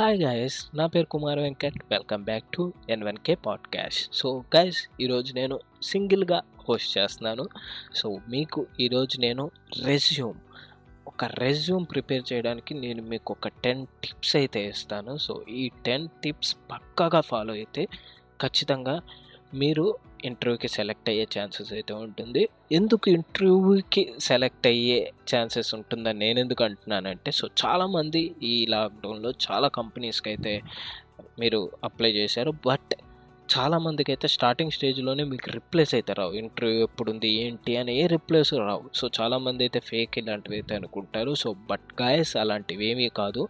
Hi guys నా పేరు Kumar Venkat. Welcome back to ఎన్వెన్కే podcast so guys ఈరోజు నేను సింగిల్గా హోస్ట్ చేస్తున్నాను. సో మీకు ఈరోజు నేను రెజ్యూమ్ ఒక రెజ్యూమ్ ప్రిపేర్ చేయడానికి నేను మీకు ఒక టెన్ టిప్స్ అయితే ఇస్తాను. సో ఈ టెన్ టిప్స్ పక్కాగా ఫాలో అయితే ఖచ్చితంగా మీరు ఇంటర్వ్యూకి సెలెక్ట్ అయ్యే ఛాన్సెస్ అయితే ఉంటుంది. ఎందుకు ఇంటర్వ్యూకి సెలెక్ట్ అయ్యే ఛాన్సెస్ ఉంటుందని నేను ఎందుకు అంటున్నానంటే సో చాలామంది ఈ లాక్డౌన్లో చాలా కంపెనీస్కి అయితే మీరు అప్లై చేశారు. బట్ చాలామందికి అయితే స్టార్టింగ్ స్టేజ్లోనే మీకు రిప్లేస్ అయితే రావు. ఇంటర్వ్యూ ఎప్పుడు ఉంది ఏంటి అని ఏ రిప్లేస్ రావు. సో చాలామంది అయితే ఫేక్ ఇలాంటివి అయితే అనుకుంటారు. సో బట్ గాయస్ అలాంటివి ఏమీ కాదు.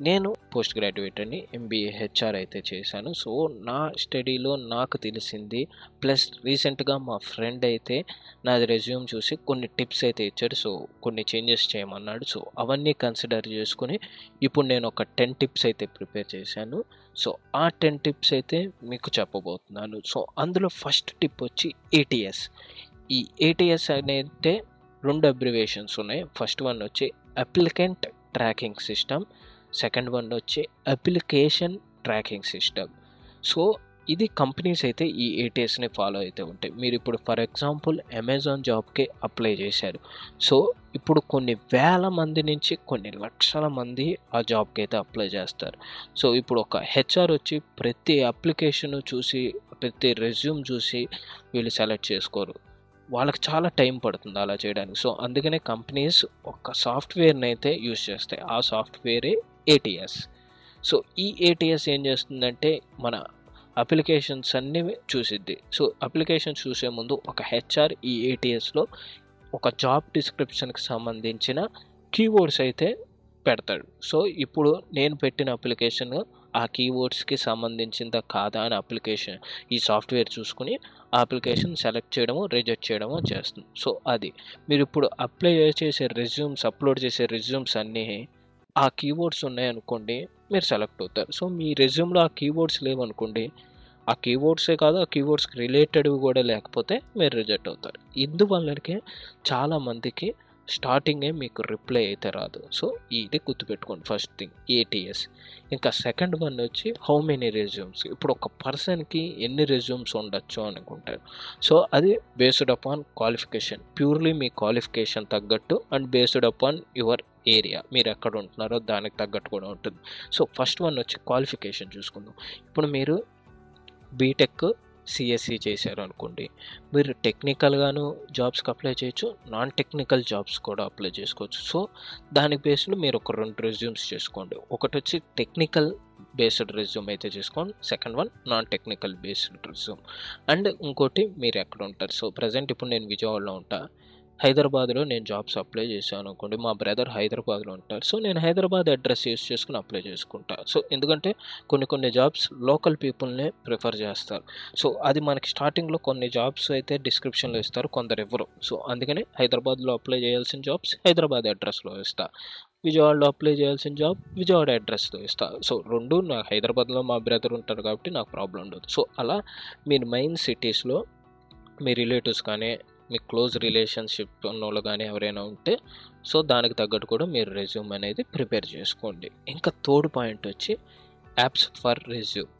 నేను పోస్ట్ గ్రాడ్యుయేట్ని ఎంబీఏ హెచ్ఆర్ అయితే చేశాను. సో నా స్టడీలో నాకు తెలిసింది ప్లస్ రీసెంట్గా మా ఫ్రెండ్ అయితే నాది రెజ్యూమ్ చూసి కొన్ని టిప్స్ అయితే ఇచ్చాడు. సో కొన్ని చేంజెస్ చేయమన్నాడు. సో అవన్నీ కన్సిడర్ చేసుకుని ఇప్పుడు నేను ఒక టెన్ టిప్స్ అయితే ప్రిపేర్ చేశాను. సో ఆ టెన్ టిప్స్ అయితే మీకు చెప్పబోతున్నాను. సో అందులో ఫస్ట్ టిప్ వచ్చి ఏటీఎస్ ఈ ఏటీఎస్ అనేది రెండు అబ్రివేషన్స్ ఉన్నాయి. ఫస్ట్ వన్ వచ్చి applicant tracking system. Second one వచ్చి అప్లికేషన్ ట్రాకింగ్ సిస్టమ్. సో ఇది కంపెనీస్ అయితే ఈ ఏటీఎస్ని ఫాలో అయితే ఉంటాయి. మీరు ఇప్పుడు ఫర్ ఎగ్జాంపుల్ అమెజాన్ జాబ్కి అప్లై చేశారు. సో ఇప్పుడు కొన్ని వేల మంది నుంచి కొన్ని లక్షల మంది ఆ జాబ్కి అయితే అప్లై చేస్తారు. సో ఇప్పుడు ఒక హెచ్ఆర్ వచ్చి ప్రతి అప్లికేషన్ చూసి ప్రతి రెజ్యూమ్ చూసి వీళ్ళు సెలెక్ట్ చేసుకోరు. వాళ్ళకి చాలా టైం పడుతుంది అలా చేయడానికి. సో అందుకనే కంపెనీస్ ఒక సాఫ్ట్వేర్ని అయితే యూజ్ చేస్తాయి. ఆ సాఫ్ట్వేరే ఏటీఎస్ సో ఈ ఏటీఎస్ ఏం చేస్తుందంటే మన అప్లికేషన్స్ అన్నీ చూసిద్ది. సో అప్లికేషన్ చూసే ముందు ఒక హెచ్ఆర్ ఈ ఏటీఎస్లో ఒక జాబ్ డిస్క్రిప్షన్కి సంబంధించిన కీవర్డ్స్ అయితే పెడతాడు. సో ఇప్పుడు నేను పెట్టిన అప్లికేషన్ ఆ కీవర్డ్స్కి సంబంధించిందా కాదా అని అప్లికేషన్ ఈ సాఫ్ట్వేర్ చూసుకుని ఆ అప్లికేషన్ సెలెక్ట్ చేయడము రిజెక్ట్ చేయడము చేస్తుంది. సో అది. మీరు ఇప్పుడు అప్లై చేసే రెజ్యూమ్స్ అప్లోడ్ చేసే రెజ్యూమ్స్ అన్నీ ఆ కీవర్డ్స్ ఉన్నాయనుకోండి మీరు సెలెక్ట్ అవుతారు. సో మీ రెజ్యూమ్లో ఆ కీవర్డ్స్ లేవనుకోండి ఆ కీవర్డ్సే కాదు ఆ కీవర్డ్స్కి రిలేటెడ్ కూడా లేకపోతే మీరు రిజెక్ట్ అవుతారు. ఇందువల్లకే చాలామందికి స్టార్టింగే మీకు రిప్లై అయితే రాదు. సో ఇది గుర్తుపెట్టుకోండి ఫస్ట్ థింగ్ ఏటీఎస్ ఇంకా సెకండ్ వన్ వచ్చి హౌ మెనీ రెజ్యూమ్స్. ఇప్పుడు ఒక పర్సన్కి ఎన్ని రెజ్యూమ్స్ ఉండొచ్చు అనుకుంటారు. సో అది బేస్డ్ అపాన్ క్వాలిఫికేషన్. ప్యూర్లీ మీ క్వాలిఫికేషన్ తగ్గట్టు and based upon your area. మీరు ఎక్కడ ఉంటున్నారో దానికి తగ్గట్టు కూడా ఉంటుంది. సో ఫస్ట్ వన్ వచ్చి క్వాలిఫికేషన్ చూసుకుందాం. ఇప్పుడు మీరు బీటెక్ సిఎస్సి చేశారు అనుకోండి మీరు టెక్నికల్గాను జాబ్స్కి అప్లై చేయొచ్చు నాన్ టెక్నికల్ జాబ్స్ కూడా అప్లై చేసుకోవచ్చు. సో దాని బేస్లో మీరు ఒక రెండు రెజ్యూమ్స్ చేసుకోండి. ఒకటి వచ్చి టెక్నికల్ బేస్డ్ రెజ్యూమ్ అయితే చేసుకోండి second one non technical based resume and ఇంకోటి మీరు ఎక్కడ ఉంటారు? సో ప్రజెంట్ ఇప్పుడు నేను విజయవాడలో ఉంటాను హైదరాబాద్లో నేను జాబ్స్ అప్లై చేశాను అనుకోండి. మా బ్రదర్ హైదరాబాద్లో ఉంటారు. సో నేను హైదరాబాద్ అడ్రస్ యూస్ చేసుకుని అప్లై చేసుకుంటా. సో ఎందుకంటే కొన్ని కొన్ని జాబ్స్ లోకల్ పీపుల్నే ప్రిఫర్ చేస్తారు. సో అది మనకి స్టార్టింగ్లో కొన్ని జాబ్స్ అయితే డిస్క్రిప్షన్లో ఇస్తారు. కొందరు ఇవ్వరు. సో అందుకని హైదరాబాద్లో అప్లై చేయాల్సిన జాబ్స్ హైదరాబాద్ అడ్రస్లో ఇస్తా. విజయవాడలో అప్లై చేయాల్సిన జాబ్ విజయవాడ అడ్రస్లో ఇస్తా. సో రెండు నాకు హైదరాబాద్లో మా బ్రదర్ ఉంటారు కాబట్టి నాకు ప్రాబ్లం ఉండదు. సో అలా మీరు మెయిన్ సిటీస్లో మీ రిలేటివ్స్ కానీ మీ క్లోజ్ రిలేషన్షిప్ ఉన్న వాళ్ళు కానీ ఎవరైనా ఉంటే సో దానికి తగ్గట్టు కూడా మీరు రెజ్యూమ్ అనేది ప్రిపేర్ చేసుకోండి. ఇంకా థర్డ్ పాయింట్ వచ్చి యాప్స్ ఫర్ రెజ్యూమ్.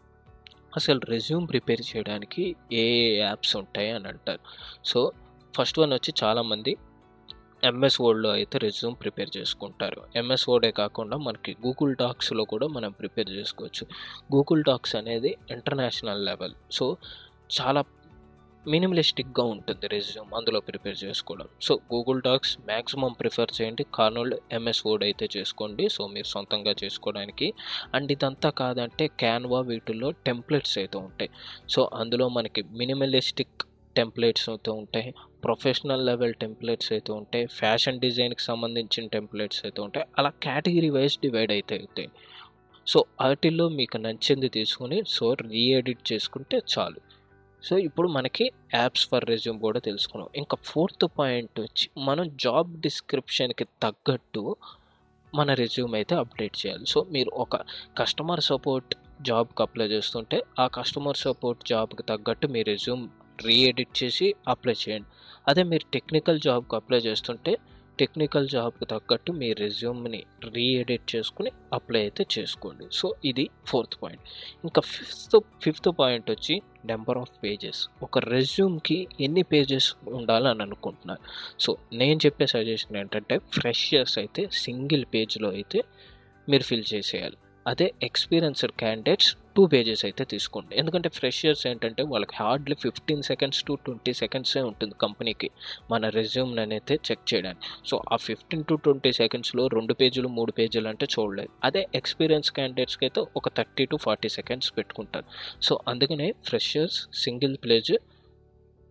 అసలు రెజ్యూమ్ ప్రిపేర్ చేయడానికి ఏ యాప్స్ ఉంటాయి అని అంటారు. సో ఫస్ట్ వన్ వచ్చి చాలామంది ఎంఎస్ వర్డ్లో అయితే రెజ్యూమ్ ప్రిపేర్ చేసుకుంటారు. ఎంఎస్ వర్డే కాకుండా మనకి గూగుల్ డాక్స్లో కూడా మనం ప్రిపేర్ చేసుకోవచ్చు. గూగుల్ డాక్స్ అనేది ఇంటర్నేషనల్ లెవెల్. సో చాలా మినిమలిస్టిక్గా ఉంటుంది రెజ్యూమ్ అందులో ప్రిపేర్ చేసుకోవడం. So Google docs maximum prefer చేయండి. కానోళ్ళు ఎంఎస్ వర్డ్ అయితే చేసుకోండి. సో మీరు సొంతంగా చేసుకోవడానికి. అండ్ ఇదంతా కాదంటే క్యాన్వా వీటిల్లో టెంప్లెట్స్ అయితే ఉంటాయి. సో అందులో మనకి మినిమలిస్టిక్ టెంప్లెట్స్ అయితే ఉంటాయి. ప్రొఫెషనల్ లెవెల్ టెంప్లెట్స్ అయితే ఉంటాయి. ఫ్యాషన్ డిజైన్కి సంబంధించిన టెంప్లెట్స్ అయితే ఉంటాయి. అలా కేటగిరీ వైజ్ డివైడ్ అయితే అవుతాయి. సో వాటిల్లో మీకు నచ్చింది తీసుకుని సో రీఎడిట్ చేసుకుంటే చాలు. సో ఇప్పుడు మనకి యాప్స్ ఫర్ రెజ్యూమ్ కూడా తెలుసుకున్నాం. ఇంకా ఫోర్త్ పాయింట్ వచ్చి మనం జాబ్ డిస్క్రిప్షన్కి తగ్గట్టు మన రెజ్యూమ్ అయితే అప్డేట్ చేయాలి. సో మీరు ఒక కస్టమర్ సపోర్ట్ జాబ్కి అప్లై చేస్తుంటే ఆ కస్టమర్ సపోర్ట్ జాబ్కి తగ్గట్టు మీ రెజ్యూమ్ రీఎడిట్ చేసి అప్లై చేయండి. అదే మీరు టెక్నికల్ జాబ్కి అప్లై చేస్తుంటే టెక్నికల్ జాబ్కి తగ్గట్టు మీ రెజ్యూమ్ని రీఎడిట్ చేసుకుని అప్లై అయితే చేసుకోండి. సో ఇది ఫోర్త్ పాయింట్ ఇంకా ఫిఫ్త్ ఫిఫ్త్ పాయింట్ వచ్చి నెంబర్ ఆఫ్ పేజెస్ ఒక రెజ్యూమ్కి ఎన్ని పేజెస్ ఉండాలని అనుకుంటున్నారు. సో నేను చెప్పే సజెషన్ ఏంటంటే ఫ్రెషర్స్ అయితే సింగిల్ పేజ్లో అయితే మీరు ఫిల్ చేసేయాలి. అదే ఎక్స్పీరియన్స్డ్ క్యాండిడేట్స్ టూ పేజెస్ అయితే తీసుకోండి. ఎందుకంటే ఫ్రెషర్స్ ఏంటంటే వాళ్ళకి hardly fifteen seconds to twenty సెకండ్సే ఉంటుంది కంపెనీకి మన రెజ్యూమ్ని అయితే చెక్ చేయడానికి. సో ఆ ఫిఫ్టీన్ టు ట్వంటీ సెకండ్స్లో రెండు పేజీలు మూడు పేజీలు అంటే చూడలేదు. అదే ఎక్స్పీరియన్స్ క్యాండిడేట్స్కి అయితే ఒక థర్టీ టు ఫార్టీ సెకండ్స్ పెట్టుకుంటారు. సో అందుకనే freshers single page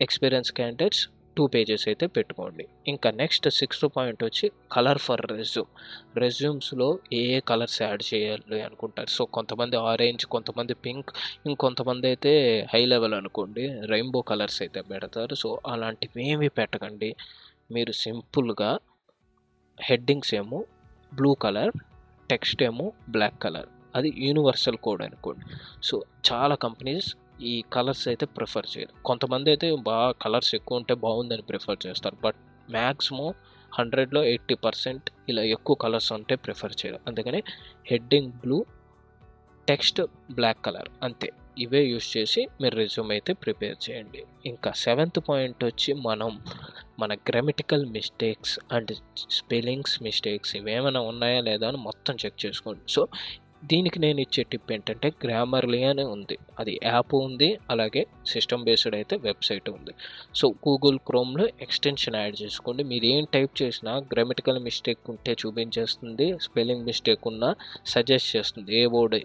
experience candidates two pages అయితే పెట్టుకోండి. ఇంకా నెక్స్ట్ సిక్స్త్ పాయింట్ వచ్చి కలర్ ఫర్ రెజ్యూమ్. రెజ్యూమ్స్లో ఏ ఏ కలర్స్ యాడ్ చేయాలి అనుకుంటారు? సో కొంతమంది ఆరెంజ్ కొంతమంది పింక్ ఇంకొంతమంది అయితే హై లెవెల్ అనుకోండి రెయిన్బో కలర్స్ అయితే పెడతారు. సో అలాంటివి ఏమి పెట్టకండి. మీరు సింపుల్గా హెడ్డింగ్స్ ఏమో బ్లూ కలర్ టెక్స్ట్ ఏమో బ్లాక్ కలర్. అది యూనివర్సల్ కోడ్ అనుకోండి. సో చాలా కంపెనీస్ ఈ కలర్స్ అయితే ప్రిఫర్ చేయరు. కొంతమంది అయితే బాగా కలర్స్ ఎక్కువ ఉంటే బాగుందని ప్రిఫర్ చేస్తారు. బట్ మ్యాక్సిమం హండ్రెడ్లో ఎయిటీ పర్సెంట్ ఇలా ఎక్కువ కలర్స్ ఉంటే ప్రిఫర్ చేయరు. అందుకని heading blue text black colour అంతే. ఇవే యూస్ చేసి మీరు రెజ్యూమ్ అయితే ప్రిపేర్ చేయండి. ఇంకా సెవెంత్ పాయింట్ వచ్చి మనం మన grammatical mistakes and spellings mistakes ఇవేమైనా ఉన్నాయా లేదా అని మొత్తం చెక్ చేసుకోండి. సో దీనికి నేను ఇచ్చే టిప్ ఏంటంటే గ్రామర్లీ అని ఉంది. అది యాప్ ఉంది అలాగే సిస్టమ్ బేస్డ్ అయితే వెబ్సైట్ ఉంది. సో గూగుల్ క్రోమ్లో ఎక్స్టెన్షన్ యాడ్ చేసుకోండి. మీరు ఏం టైప్ చేసినా గ్రామటికల్ మిస్టేక్ ఉంటే చూపించేస్తుంది స్పెల్లింగ్ మిస్టేక్ ఉన్నా సజెస్ట్ చేస్తుంది. ఏ వర్డ్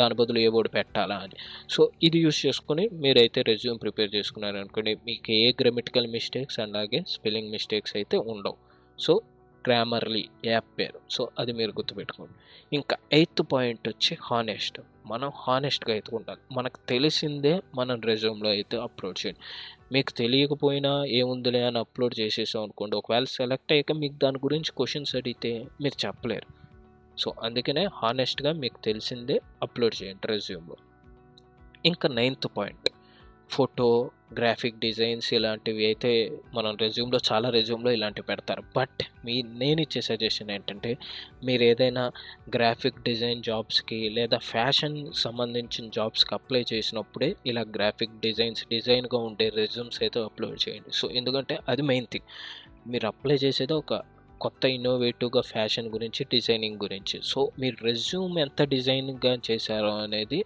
దాని బదులు ఏ వర్డ్ పెట్టాలా అని. సో ఇది యూస్ చేసుకొని మీరైతే రెజ్యూమ్ ప్రిపేర్ చేసుకున్నారు అనుకోండి మీకు ఏ గ్రామటికల్ మిస్టేక్స్ అలాగే స్పెల్లింగ్ మిస్టేక్స్ అయితే ఉండవు. సో గ్రామర్లీ యాప్ పేరు. సో అది మీరు గుర్తుపెట్టుకోండి. ఇంకా ఎయిత్ పాయింట్ వచ్చి హానెస్ట్. మనం హానెస్ట్గా అయితే ఉండాలి మనకు తెలిసిందే మనం రెజ్యూమ్లో అయితే అప్లోడ్ చేయండి. మీకు తెలియకపోయినా ఏముందిలే అని అప్లోడ్ చేసేసాం అనుకోండి ఒకవేళ సెలెక్ట్ అయ్యాక మీకు దాని గురించి క్వశ్చన్స్ అడిగితే మీరు చెప్పలేరు. సో అందుకనే హానెస్ట్గా మీకు తెలిసిందే అప్లోడ్ చేయండి రెజ్యూమ్లో. ఇంకా ninth point. Photo graphic designs ఇలాంటివి అయితే మనం రెజ్యూమ్లో చాలా రెజ్యూమ్లో ఇలాంటివి పెడతారు. బట్ మీ నేను ఇచ్చే సజెషన్ ఏంటంటే మీరు ఏదైనా గ్రాఫిక్ డిజైన్ జాబ్స్కి లేదా ఫ్యాషన్ సంబంధించిన జాబ్స్కి అప్లై చేసినప్పుడే ఇలా గ్రాఫిక్ డిజైన్స్ డిజైన్గా ఉండే రెజ్యూమ్స్ అయితే అప్లోడ్ చేయండి. సో ఎందుకంటే అది మెయిన్ థింగ్ మీరు అప్లై చేసేది ఒక కొత్త ఇన్నోవేటివ్గా ఫ్యాషన్ గురించి డిజైనింగ్ గురించి. సో మీరు రెజ్యూమ్ ఎంత డిజైన్గా చేశారో అనేది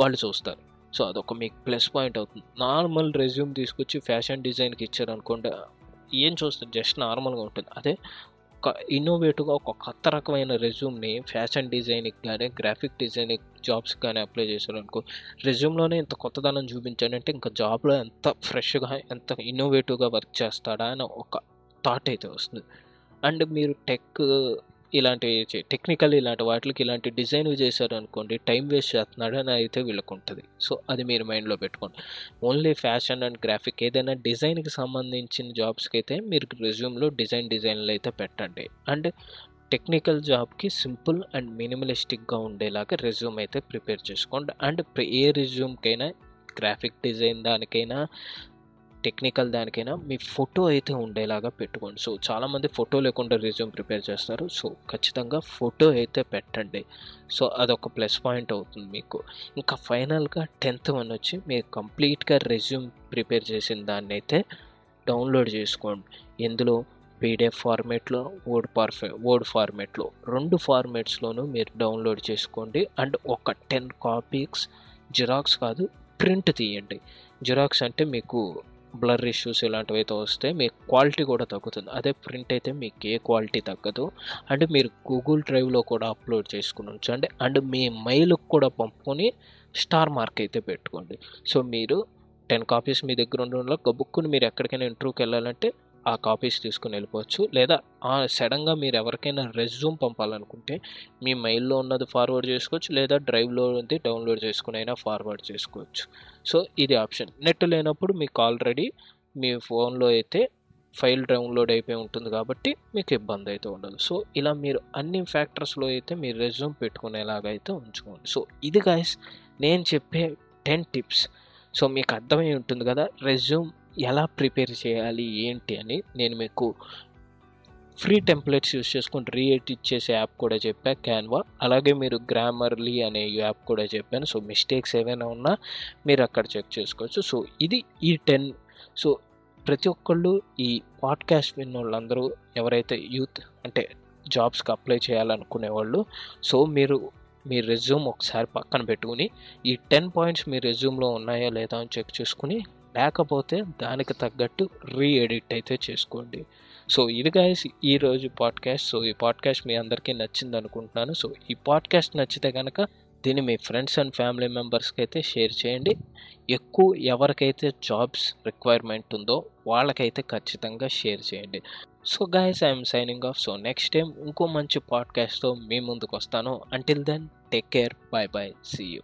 వాళ్ళు చూస్తారు. సో అదొక మీకు ప్లస్ పాయింట్ అవుతుంది. నార్మల్ రెజ్యూమ్ తీసుకొచ్చి ఫ్యాషన్ డిజైన్కి ఇచ్చారనుకోండి ఏం చూస్తారు జస్ట్ నార్మల్గా ఉంటుంది. అదే ఒక ఇన్నోవేటివ్గా ఒక కొత్త రకమైన రెజ్యూమ్ని ఫ్యాషన్ డిజైనింగ్ కానీ గ్రాఫిక్ డిజైనింగ్ జాబ్స్కి కానీ అప్లై చేశారనుకో రెజ్యూమ్లోనే ఇంత కొత్తదనం చూపించాడంటే ఇంకా జాబ్లో ఎంత ఫ్రెష్గా ఎంత ఇన్నోవేటివ్గా వర్క్ చేస్తాడా అని ఒక థాట్ అయితే వస్తుంది. అండ్ మీరు టెక్ ఇలాంటి టెక్నికల్ ఇలాంటి వాటికి ఇలాంటి డిజైన్ చేశారు అనుకోండి టైం వేస్ట్ చేస్తున్నాడు అని అయితే వీళ్ళకు ఉంటుంది సో అది మీరు మైండ్లో పెట్టుకోండి. ఓన్లీ ఫ్యాషన్ అండ్ గ్రాఫిక్ ఏదైనా డిజైన్కి సంబంధించిన జాబ్స్కి అయితే మీరు రెజ్యూమ్లో డిజైన్ డిజైన్లు అయితే పెట్టండి. అండ్ టెక్నికల్ జాబ్కి సింపుల్ అండ్ మినిమలిస్టిక్గా ఉండేలాగా రెజ్యూమ్ అయితే ప్రిపేర్ చేసుకోండి. అండ్ ఏ రెజ్యూమ్కైనా గ్రాఫిక్ డిజైన్ దానికైనా టెక్నికల్ దానికైనా మీ ఫోటో అయితే ఉండేలాగా పెట్టుకోండి. సో చాలామంది ఫోటో లేకుండా రెజ్యూమ్ ప్రిపేర్ చేస్తారు. సో ఖచ్చితంగా ఫోటో అయితే పెట్టండి. సో అదొక ప్లస్ పాయింట్ అవుతుంది మీకు. ఇంకా ఫైనల్గా టెన్త్ వన్ వచ్చి మీరు కంప్లీట్గా రెజ్యూమ్ ప్రిపేర్ చేసిన దాన్ని అయితే డౌన్లోడ్ చేసుకోండి ఎందులో పీడిఎఫ్ ఫార్మేట్లో వర్డ్ పర్ఫె వర్డ్ ఫార్మేట్లో రెండు ఫార్మేట్స్లోనూ మీరు డౌన్లోడ్ చేసుకోండి. అండ్ ఒక టెన్ కాపీస్ జిరాక్స్ కాదు ప్రింట్ తీయండి. జిరాక్స్ అంటే మీకు బ్లర్ ఇష్యూస్ ఇలాంటివి అయితే వస్తే మీ క్వాలిటీ కూడా తగ్గుతుంది. అదే ప్రింట్ అయితే మీకు ఏ క్వాలిటీ తగ్గదు. అండ్ మీరు గూగుల్ డ్రైవ్లో కూడా అప్లోడ్ చేసుకుని ఉంచండి అండ్ మీ మెయిల్కి కూడా పంపుకొని స్టార్ మార్క్ అయితే పెట్టుకోండి. సో మీరు టెన్ కాపీస్ మీ దగ్గర ఉండడంలో గబుక్కుని మీరు ఎక్కడికైనా ఇంటర్వ్యూకి వెళ్ళాలంటే ఆ కాపీస్ తీసుకుని వెళ్ళిపోవచ్చు. లేదా సడన్గా మీరు ఎవరికైనా రెజ్యూమ్ పంపాలనుకుంటే మీ మెయిల్లో ఉన్నది ఫార్వర్డ్ చేసుకోవచ్చు. లేదా డ్రైవ్లో ఉంది డౌన్లోడ్ చేసుకుని అయినా ఫార్వర్డ్ చేసుకోవచ్చు. సో ఇది ఆప్షన్. నెట్ లేనప్పుడు మీకు ఆల్రెడీ మీ ఫోన్లో అయితే ఫైల్ డౌన్లోడ్ అయిపోయి ఉంటుంది కాబట్టి మీకు ఇబ్బంది అయితే ఉండదు. సో ఇలా మీరు అన్ని ఫ్యాక్టర్స్లో అయితే మీరు రెజ్యూమ్ పెట్టుకునేలాగా అయితే ఉంచుకోండి. సో ఇది గాయస్ నేను చెప్పే టెన్ టిప్స్. సో మీకు అర్థమై ఉంటుంది కదా రెజ్యూమ్ ఎలా ప్రిపేర్ చేయాలి ఏంటి అని నేను మీకు ఫ్రీ టెంప్లెట్స్ యూస్ చేసుకుని రీఎడిట్ చేసే యాప్ కూడా చెప్పా క్యాన్వా అలాగే మీరు గ్రామర్లీ అనే యాప్ కూడా చెప్పాను. సో మిస్టేక్స్ ఏమైనా ఉన్నా మీరు అక్కడ చెక్ చేసుకోవచ్చు. సో ఇది ఈ టెన్ సో ప్రతి ఒక్కళ్ళు ఈ పాడ్కాస్ట్ విన్న వాళ్ళందరూ ఎవరైతే యూత్ అంటే జాబ్స్కి అప్లై చేయాలనుకునే వాళ్ళు సో మీరు మీ రెజ్యూమ్ ఒకసారి పక్కన పెట్టుకుని ఈ టెన్ పాయింట్స్ మీ రెజ్యూమ్లో ఉన్నాయా లేదా అని చెక్ చేసుకుని లేకపోతే దానికి తగ్గట్టు రీ ఎడిట్ అయితే చేసుకోండి. సో ఇది గాయస్ ఈరోజు పాడ్కాస్ట్ సో ఈ పాడ్కాస్ట్ మీ అందరికీ నచ్చింది అనుకుంటున్నాను. సో ఈ పాడ్కాస్ట్ నచ్చితే కనుక దీన్ని మీ ఫ్రెండ్స్ అండ్ ఫ్యామిలీ మెంబర్స్కి అయితే షేర్ చేయండి. ఎక్కువ ఎవరికైతే జాబ్స్ రిక్వైర్మెంట్ ఉందో వాళ్ళకైతే ఖచ్చితంగా షేర్ చేయండి. So guys I'm signing off so next time ఇంకో మంచి పాడ్కాస్ట్తో మీ ముందుకు వస్తాను. Until then take care bye bye see you